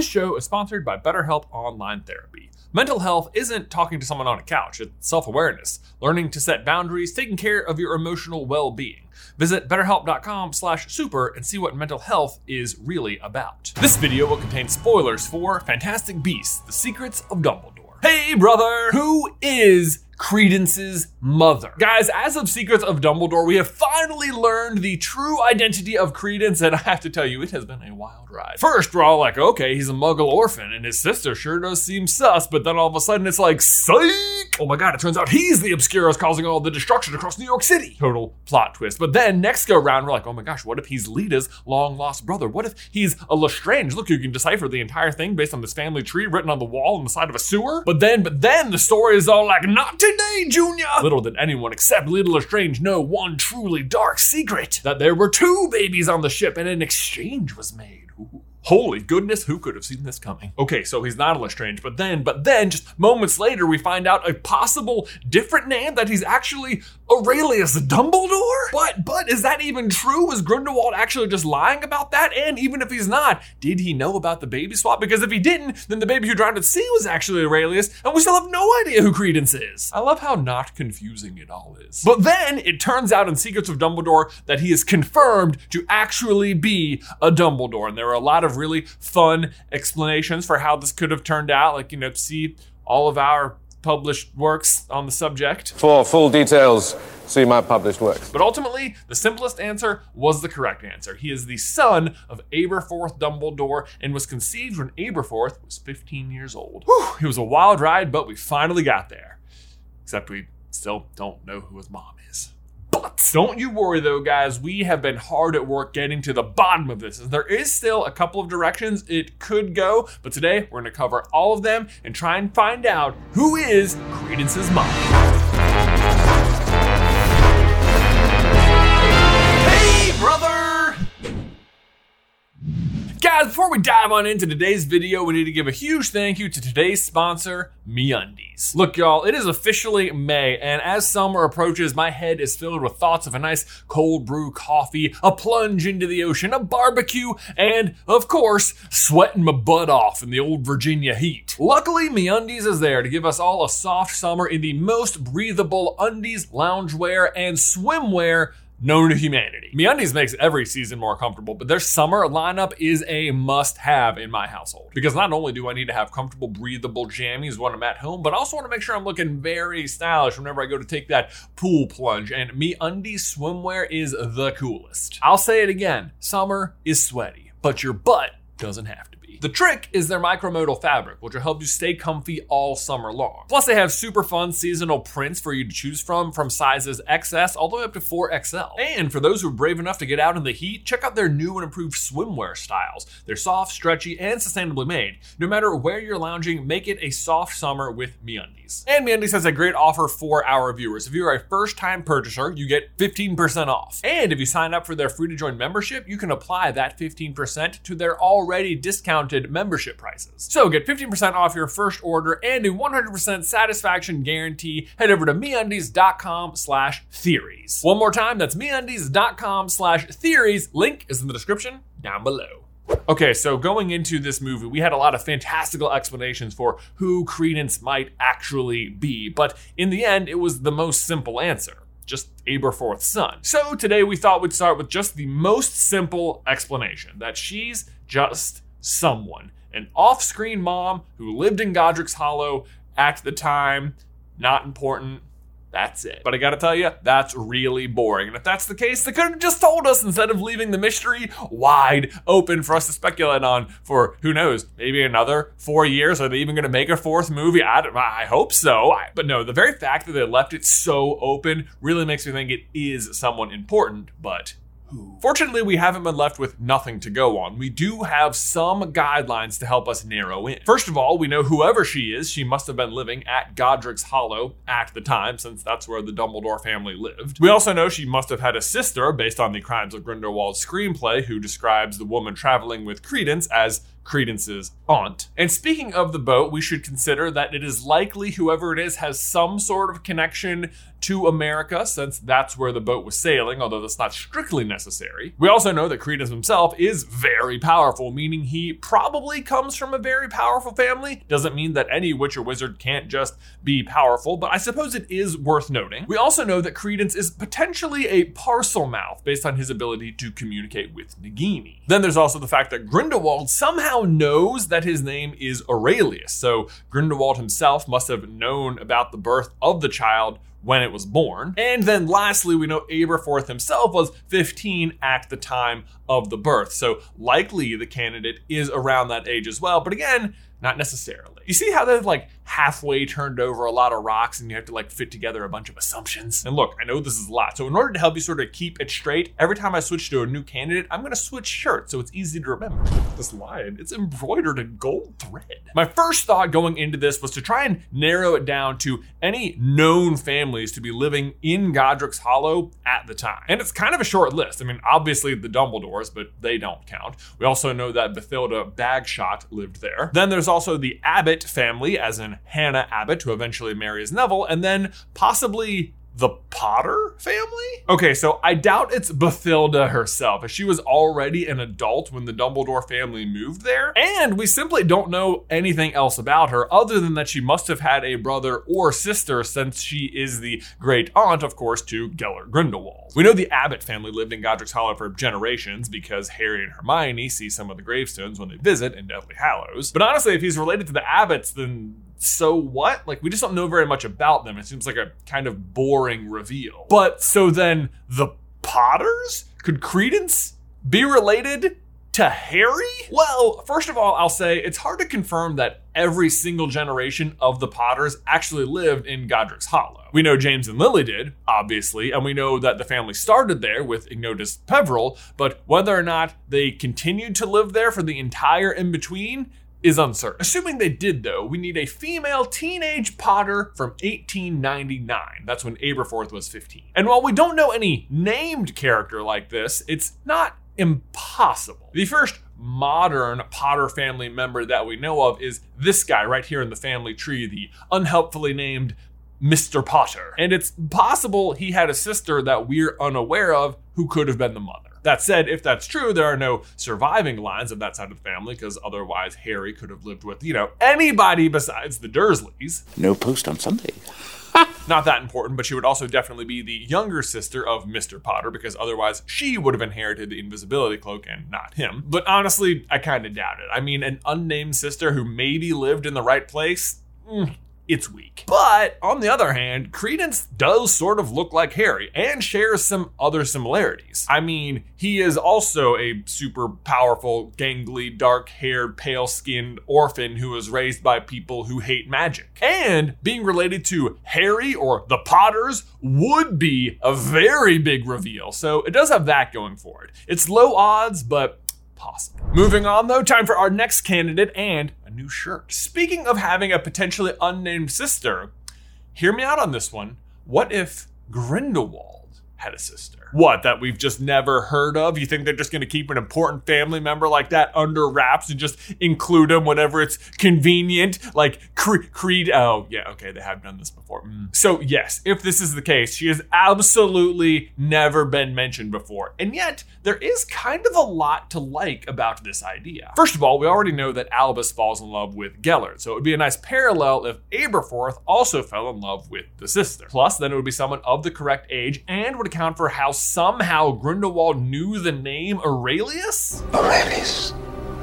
This show is sponsored by BetterHelp Online Therapy. Mental health isn't talking to someone on a couch, it's self awareness, learning to set boundaries, taking care of your emotional well being. Visit betterhelp.com slash super and see what mental health is really about. This video will contain spoilers for Fantastic Beasts The Secrets of Dumbledore. Hey, brother! Who is Credence's mother. Guys, as of Secrets of Dumbledore, we have finally learned the true identity of Credence, and I have to tell you, it has been a wild ride. First, we're all like, okay, he's a muggle orphan, and his sister sure does seem sus, but then all of a sudden it's like, psych! Oh my god, it turns out he's the Obscurus causing all the destruction across New York City. Total plot twist. But then next go round, we're like, oh my gosh, what if he's Leta's long lost brother? What if he's a Lestrange? Look, you can decipher the entire thing based on this family tree written on the wall on the side of a sewer. But then, but then the story is all like, not today, Junior! Little did anyone except Leta Lestrange know one truly dark secret that there were two babies on the ship and an exchange was made. Ooh. Holy goodness, who could have seen this coming? Okay, so he's not Lestrange, but then, but then, just moments later, we find out a possible different name that he's actually Aurelius Dumbledore? But, but is that even true? Was Grindelwald actually just lying about that? And even if he's not, did he know about the baby swap? Because if he didn't, then the baby who drowned at sea was actually Aurelius, and we still have no idea who Credence is. I love how not confusing it all is. But then it turns out in Secrets of Dumbledore that he is confirmed to actually be a Dumbledore, and there are a lot of of really fun explanations for how this could have turned out. Like, you know, see all of our published works on the subject. For full details, see my published works. But ultimately, the simplest answer was the correct answer. He is the son of Aberforth Dumbledore and was conceived when Aberforth was 15 years old. Whew, it was a wild ride, but we finally got there. Except we still don't know who his mom is. Don't you worry though, guys. We have been hard at work getting to the bottom of this. There is still a couple of directions it could go, but today we're going to cover all of them and try and find out who is Credence's mom. Guys, before we dive on into today's video, we need to give a huge thank you to today's sponsor, MeUndies. Look, y'all, it is officially May, and as summer approaches, my head is filled with thoughts of a nice cold brew coffee, a plunge into the ocean, a barbecue, and, of course, sweating my butt off in the old Virginia heat. Luckily, MeUndies is there to give us all a soft summer in the most breathable undies, loungewear, and swimwear known to humanity. MeUndies makes every season more comfortable, but their summer lineup is a must-have in my household. Because not only do I need to have comfortable, breathable jammies when I'm at home, but I also want to make sure I'm looking very stylish whenever I go to take that pool plunge. And MeUndies swimwear is the coolest. I'll say it again, summer is sweaty, but your butt doesn't have to. The trick is their micromodal fabric, which will help you stay comfy all summer long. Plus, they have super fun seasonal prints for you to choose from, from sizes XS all the way up to 4XL. And for those who are brave enough to get out in the heat, check out their new and improved swimwear styles. They're soft, stretchy, and sustainably made. No matter where you're lounging, make it a soft summer with MeUndies. And MeUndies has a great offer for our viewers. If you're a first-time purchaser, you get 15% off. And if you sign up for their free-to-join membership, you can apply that 15% to their already discounted discounted membership prices. So get 15% off your first order and a 100% satisfaction guarantee. Head over to MeUndies.com slash theories. One more time, that's MeUndies.com slash theories. Link is in the description down below. Okay, so going into this movie, we had a lot of fantastical explanations for who Credence might actually be, but in the end, it was the most simple answer just Aberforth's son. So today we thought we'd start with just the most simple explanation that she's just someone. An off screen mom who lived in Godric's Hollow at the time. Not important. That's it. But I gotta tell you, that's really boring. And if that's the case, they could have just told us instead of leaving the mystery wide open for us to speculate on for who knows, maybe another four years. Are they even gonna make a fourth movie? I, I hope so. I, but no, the very fact that they left it so open really makes me think it is someone important, but Fortunately, we haven't been left with nothing to go on. We do have some guidelines to help us narrow in. First of all, we know whoever she is, she must have been living at Godric's Hollow at the time, since that's where the Dumbledore family lived. We also know she must have had a sister, based on the Crimes of Grindelwald's screenplay, who describes the woman traveling with Credence as Credence's aunt. And speaking of the boat, we should consider that it is likely whoever it is has some sort of connection to America, since that's where the boat was sailing, although that's not strictly necessary. We also know that Credence himself is very powerful, meaning he probably comes from a very powerful family. Doesn't mean that any witch or wizard can't just be powerful, but I suppose it is worth noting. We also know that Credence is potentially a Parselmouth based on his ability to communicate with Nagini. Then there's also the fact that Grindelwald somehow knows that his name is Aurelius, so Grindelwald himself must have known about the birth of the child when it was born. And then lastly, we know Aberforth himself was 15 at the time of the birth. So likely the candidate is around that age as well. But again, not necessarily. You see how they've like halfway turned over a lot of rocks and you have to like fit together a bunch of assumptions? And look, I know this is a lot. So, in order to help you sort of keep it straight, every time I switch to a new candidate, I'm to switch shirts so it's easy to remember. This lion, it's embroidered in gold thread. My first thought going into this was to try and narrow it down to any known families to be living in Godric's Hollow at the time. And it's kind of a short list. I mean, obviously the Dumbledores, but they don't count. We also know that Bathilda Bagshot lived there. Then there's also the Abbott family, as in Hannah Abbott, who eventually marries Neville, and then possibly the Potter family? Okay, so I doubt it's Bathilda herself, as she was already an adult when the Dumbledore family moved there. And we simply don't know anything else about her other than that she must have had a brother or sister since she is the great aunt, of course, to Gellert Grindelwald. We know the Abbott family lived in Godric's Hollow for generations because Harry and Hermione see some of the gravestones when they visit in Deathly Hallows. But honestly, if he's related to the Abbotts, then so what? Like, we just don't know very much about them. It seems like a kind of boring reveal. But so then the Potters? Could Credence be related to Harry? Well, first of all, I'll say it's hard to confirm that every single generation of the Potters actually lived in Godric's Hollow. We know James and Lily did, obviously, and we know that the family started there with Ignotus Peverell, but whether or not they continued to live there for the entire in between is uncertain. Assuming they did, though, we need a female teenage Potter from 1899. That's when Aberforth was 15. And while we don't know any named character like this, it's not impossible. The first modern Potter family member that we know of is this guy right here in the family tree, the unhelpfully named Mr. Potter. And it's possible he had a sister that we're unaware of who could have been the mother. That said, if that's true, there are no surviving lines of that side of the family because otherwise Harry could have lived with, you know, anybody besides the Dursleys. No post on Sunday. Not that important, but she would also definitely be the younger sister of Mr. Potter because otherwise she would have inherited the invisibility cloak and not him. But honestly, I kind of doubt it. I mean, an unnamed sister who maybe lived in the right place? Mm, it's weak. But on the other hand, Credence does sort of look like Harry and shares some other similarities. I mean, he is also a super powerful, gangly, dark haired, pale skinned orphan who was raised by people who hate magic. And being related to Harry or the Potters would be a very big reveal. So it does have that going for it. It's low odds, but possible. Moving on though, time for our next candidate and new shirt. Speaking of having a potentially unnamed sister, hear me out on this one. What if Grindelwald had a sister? What, that we've just never heard of? You think they're just going to keep an important family member like that under wraps and just include them whenever it's convenient? Like Cre- Creed. Oh, yeah, okay, they have done this before. Mm. So, yes, if this is the case, she has absolutely never been mentioned before. And yet, there is kind of a lot to like about this idea. First of all, we already know that Albus falls in love with Gellert, so it would be a nice parallel if Aberforth also fell in love with the sister. Plus, then it would be someone of the correct age and would account for how somehow Grindelwald knew the name Aurelius? Aurelius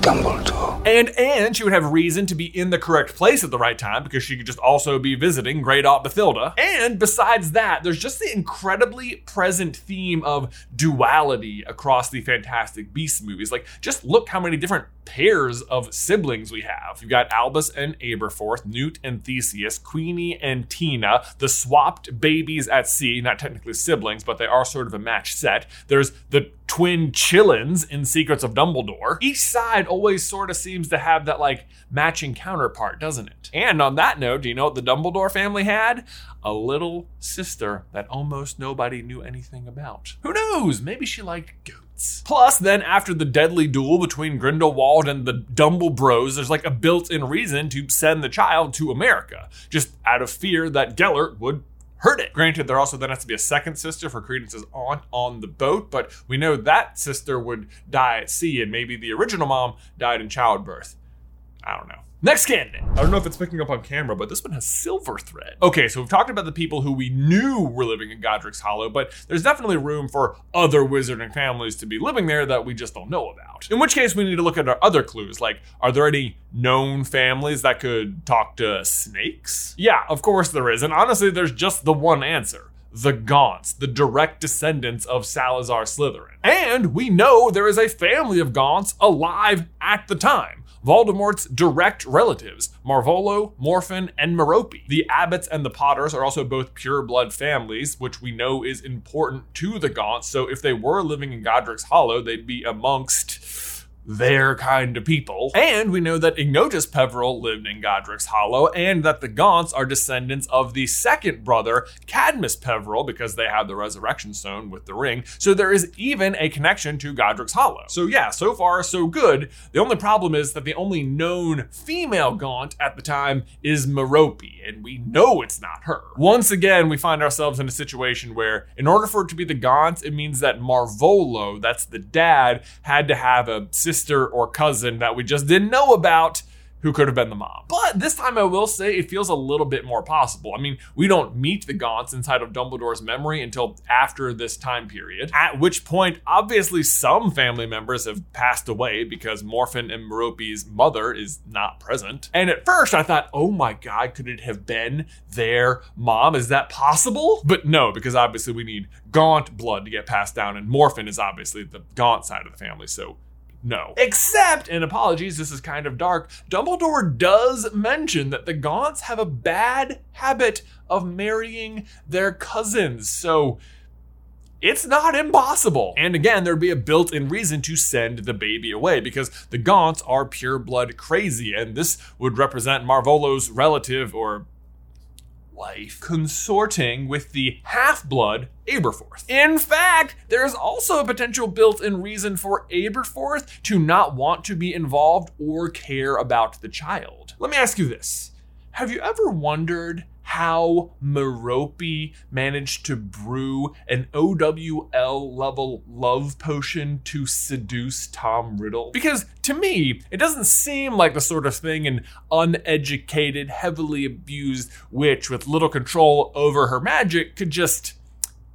Dumbledore. And and she would have reason to be in the correct place at the right time because she could just also be visiting Great Aunt Bathilda. And besides that, there's just the incredibly present theme of duality across the Fantastic Beasts movies. Like, just look how many different pairs of siblings we have. You've got Albus and Aberforth, Newt and Theseus, Queenie and Tina, the swapped babies at sea, not technically siblings, but they are sort of a match set. There's the twin Qilins in Secrets of Dumbledore. Each side always sort of seems to have that like matching counterpart, doesn't it? And on that note, do you know what the Dumbledore family had? A little sister that almost nobody knew anything about. Who knows? Maybe she liked goats. Plus, then after the deadly duel between Grindelwald and the Dumble Bros, there's like a built-in reason to send the child to America, just out of fear that Gellert would hurt it. Granted, there also then has to be a second sister for Credence's aunt on the boat, but we know that sister would die at sea, and maybe the original mom died in childbirth. I don't know. Next candidate. I don't know if it's picking up on camera, but this one has silver thread. Okay, so we've talked about the people who we knew were living in Godric's Hollow, but there's definitely room for other wizarding families to be living there that we just don't know about. In which case, we need to look at our other clues, like are there any known families that could talk to snakes? Yeah, of course there is, and honestly, there's just the one answer the Gaunts, the direct descendants of Salazar Slytherin. And we know there is a family of Gaunts alive at the time. Voldemort's direct relatives, Marvolo, Morphin, and Merope. The Abbotts and the Potters are also both pure blood families, which we know is important to the Gaunts, so if they were living in Godric's Hollow, they'd be amongst their kind of people. And we know that Ignotus Peverell lived in Godric's Hollow, and that the Gaunts are descendants of the second brother, Cadmus Peverell, because they have the Resurrection Stone with the ring. So there is even a connection to Godric's Hollow. So yeah, so far so good. The only problem is that the only known female Gaunt at the time is Merope, and we know it's not her. Once again, we find ourselves in a situation where, in order for it to be the Gaunts, it means that Marvolo, that's the dad, had to have a sister or cousin that we just didn't know about who could have been the mom. But this time I will say it feels a little bit more possible. I mean, we don't meet the Gaunts inside of Dumbledore's memory until after this time period, at which point, obviously, some family members have passed away because Morphin and Merope's mother is not present. And at first I thought, oh my god, could it have been their mom? Is that possible? But no, because obviously we need Gaunt blood to get passed down, and Morphin is obviously the Gaunt side of the family, so no. Except, and apologies, this is kind of dark, Dumbledore does mention that the Gaunts have a bad habit of marrying their cousins. So it's not impossible. And again, there'd be a built in reason to send the baby away because the Gaunts are pure blood crazy, and this would represent Marvolo's relative or wife consorting with the half blood Aberforth. In fact, there is also a potential built in reason for Aberforth to not want to be involved or care about the child. Let me ask you this Have you ever wondered how Merope managed to brew an OWL level love potion to seduce Tom Riddle? Because to me, it doesn't seem like the sort of thing an uneducated, heavily abused witch with little control over her magic could just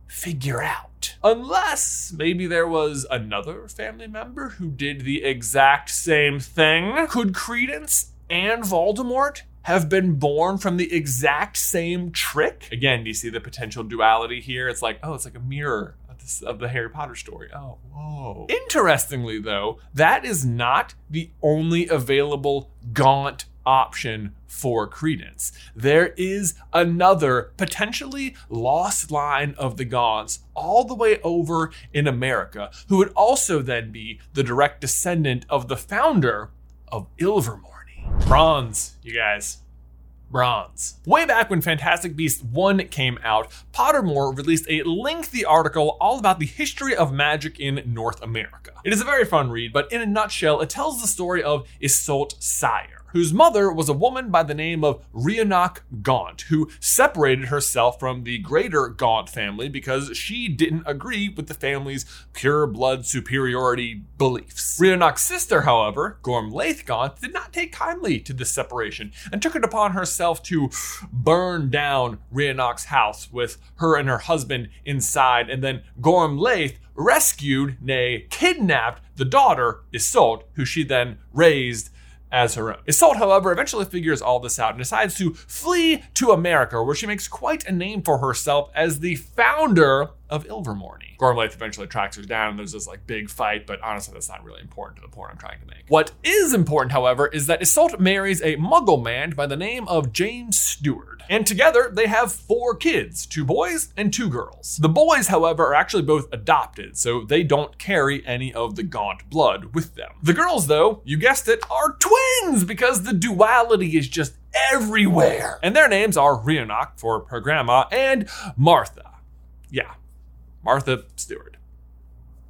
figure out. Unless maybe there was another family member who did the exact same thing. Could Credence and Voldemort have been born from the exact same trick? Again, do you see the potential duality here? It's like, oh, it's like a mirror of, this, of the Harry Potter story. Oh, whoa. Interestingly, though, that is not the only available Gaunt option for Credence. There is another potentially lost line of the Gaunts all the way over in America, who would also then be the direct descendant of the founder of Ilvermorny. Bronze, you guys. Bronze. Way back when Fantastic Beasts 1 came out, Pottermore released a lengthy article all about the history of magic in North America. It is a very fun read, but in a nutshell, it tells the story of Isolt Sayre whose mother was a woman by the name of Rionach Gaunt, who separated herself from the greater Gaunt family because she didn't agree with the family's pure blood superiority beliefs. Rionach's sister, however, Gormlaith Gaunt, did not take kindly to this separation and took it upon herself to burn down Rionach's house with her and her husband inside, and then Gormlaith rescued, nay, kidnapped the daughter, Isolt, who she then raised as her own. Isolt, however, eventually figures all this out and decides to flee to America, where she makes quite a name for herself as the founder of Ilvermorny. Gormlaith eventually tracks her down and there's this like big fight, but honestly that's not really important to the point I'm trying to make. What is important, however, is that Isolt marries a muggle man by the name of James Stewart. And together they have four kids, two boys and two girls. The boys, however, are actually both adopted, so they don't carry any of the Gaunt blood with them. The girls, though, you guessed it, are twins because the duality is just everywhere. And their names are Rionach for her grandma and Martha. Yeah, Martha Stewart.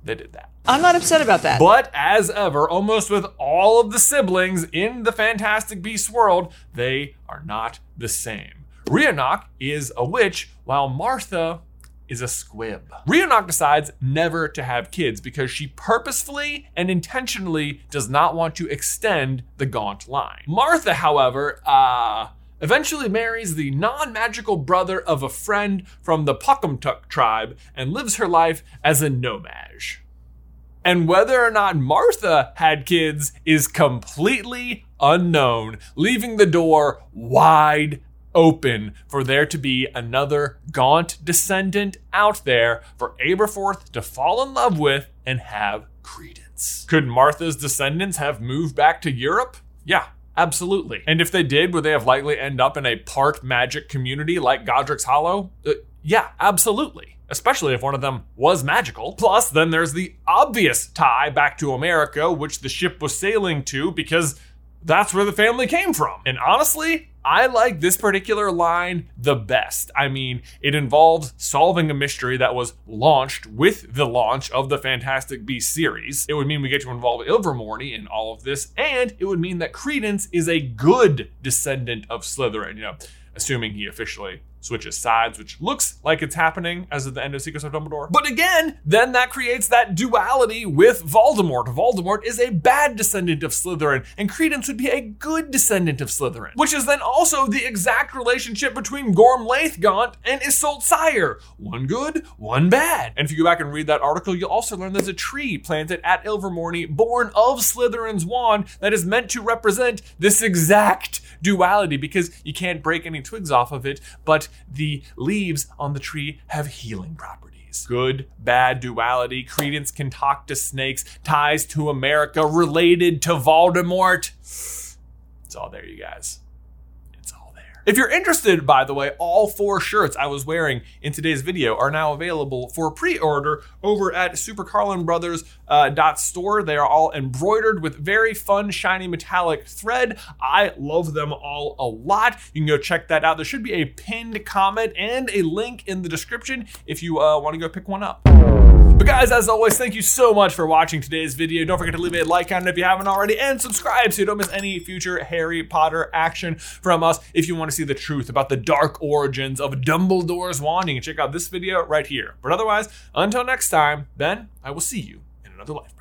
they did that. I'm not upset about that. But as ever, almost with all of the siblings in the Fantastic Beasts world, they are not the same. Rionach is a witch, while Martha is a squib. Rionach decides never to have kids because she purposefully and intentionally does not want to extend the Gaunt line. Martha, however, uh, eventually marries the non magical brother of a friend from the Pocumtuck tribe and lives her life as a No-Maj. And whether or not Martha had kids is completely unknown, leaving the door wide open for there to be another Gaunt descendant out there for Aberforth to fall in love with and have credence. Could Martha's descendants have moved back to Europe? Yeah, absolutely. And if they did, would they have likely end up in a park magic community like Godric's Hollow? Uh, yeah, absolutely. Especially if one of them was magical. Plus, then there's the obvious tie back to America, which the ship was sailing to because that's where the family came from. And honestly, I like this particular line the best. I mean, it involves solving a mystery that was launched with the launch of the Fantastic Beasts series. It would mean we get to involve Ilvermorny in all of this, and it would mean that Credence is a good descendant of Slytherin, you know, assuming he officially switches sides, which looks like it's happening as of the end of Secrets of Dumbledore. But again, then that creates that duality with Voldemort. Voldemort is a bad descendant of Slytherin, and Credence would be a good descendant of Slytherin, which is then also the exact relationship between Gormlaith Gaunt and Isolt Sayre. One good, one bad. And if you go back and read that article, you'll also learn there's a tree planted at Ilvermorny born of Slytherin's wand that is meant to represent this exact duality because you can't break any twigs off of it, but the leaves on the tree have healing properties. Good, bad duality. Credence can talk to snakes. Ties to America related to Voldemort. It's all there, you guys. If you're interested, by the way, all four shirts I was wearing in today's video are now available for pre-order over at supercarlinbrothers.store. They are all embroidered with very fun, shiny metallic thread. I love them all a lot. You can go check that out. There should be a pinned comment and a link in the description if you uh, want to go pick one up. But guys, as always, thank you so much for watching today's video. Don't forget to leave a like on it if you haven't already, and subscribe so you don't miss any future Harry Potter action from us. If you want to see the truth about the dark origins of Dumbledore's wand, check out this video right here. But otherwise, until next time, then I will see you in another life.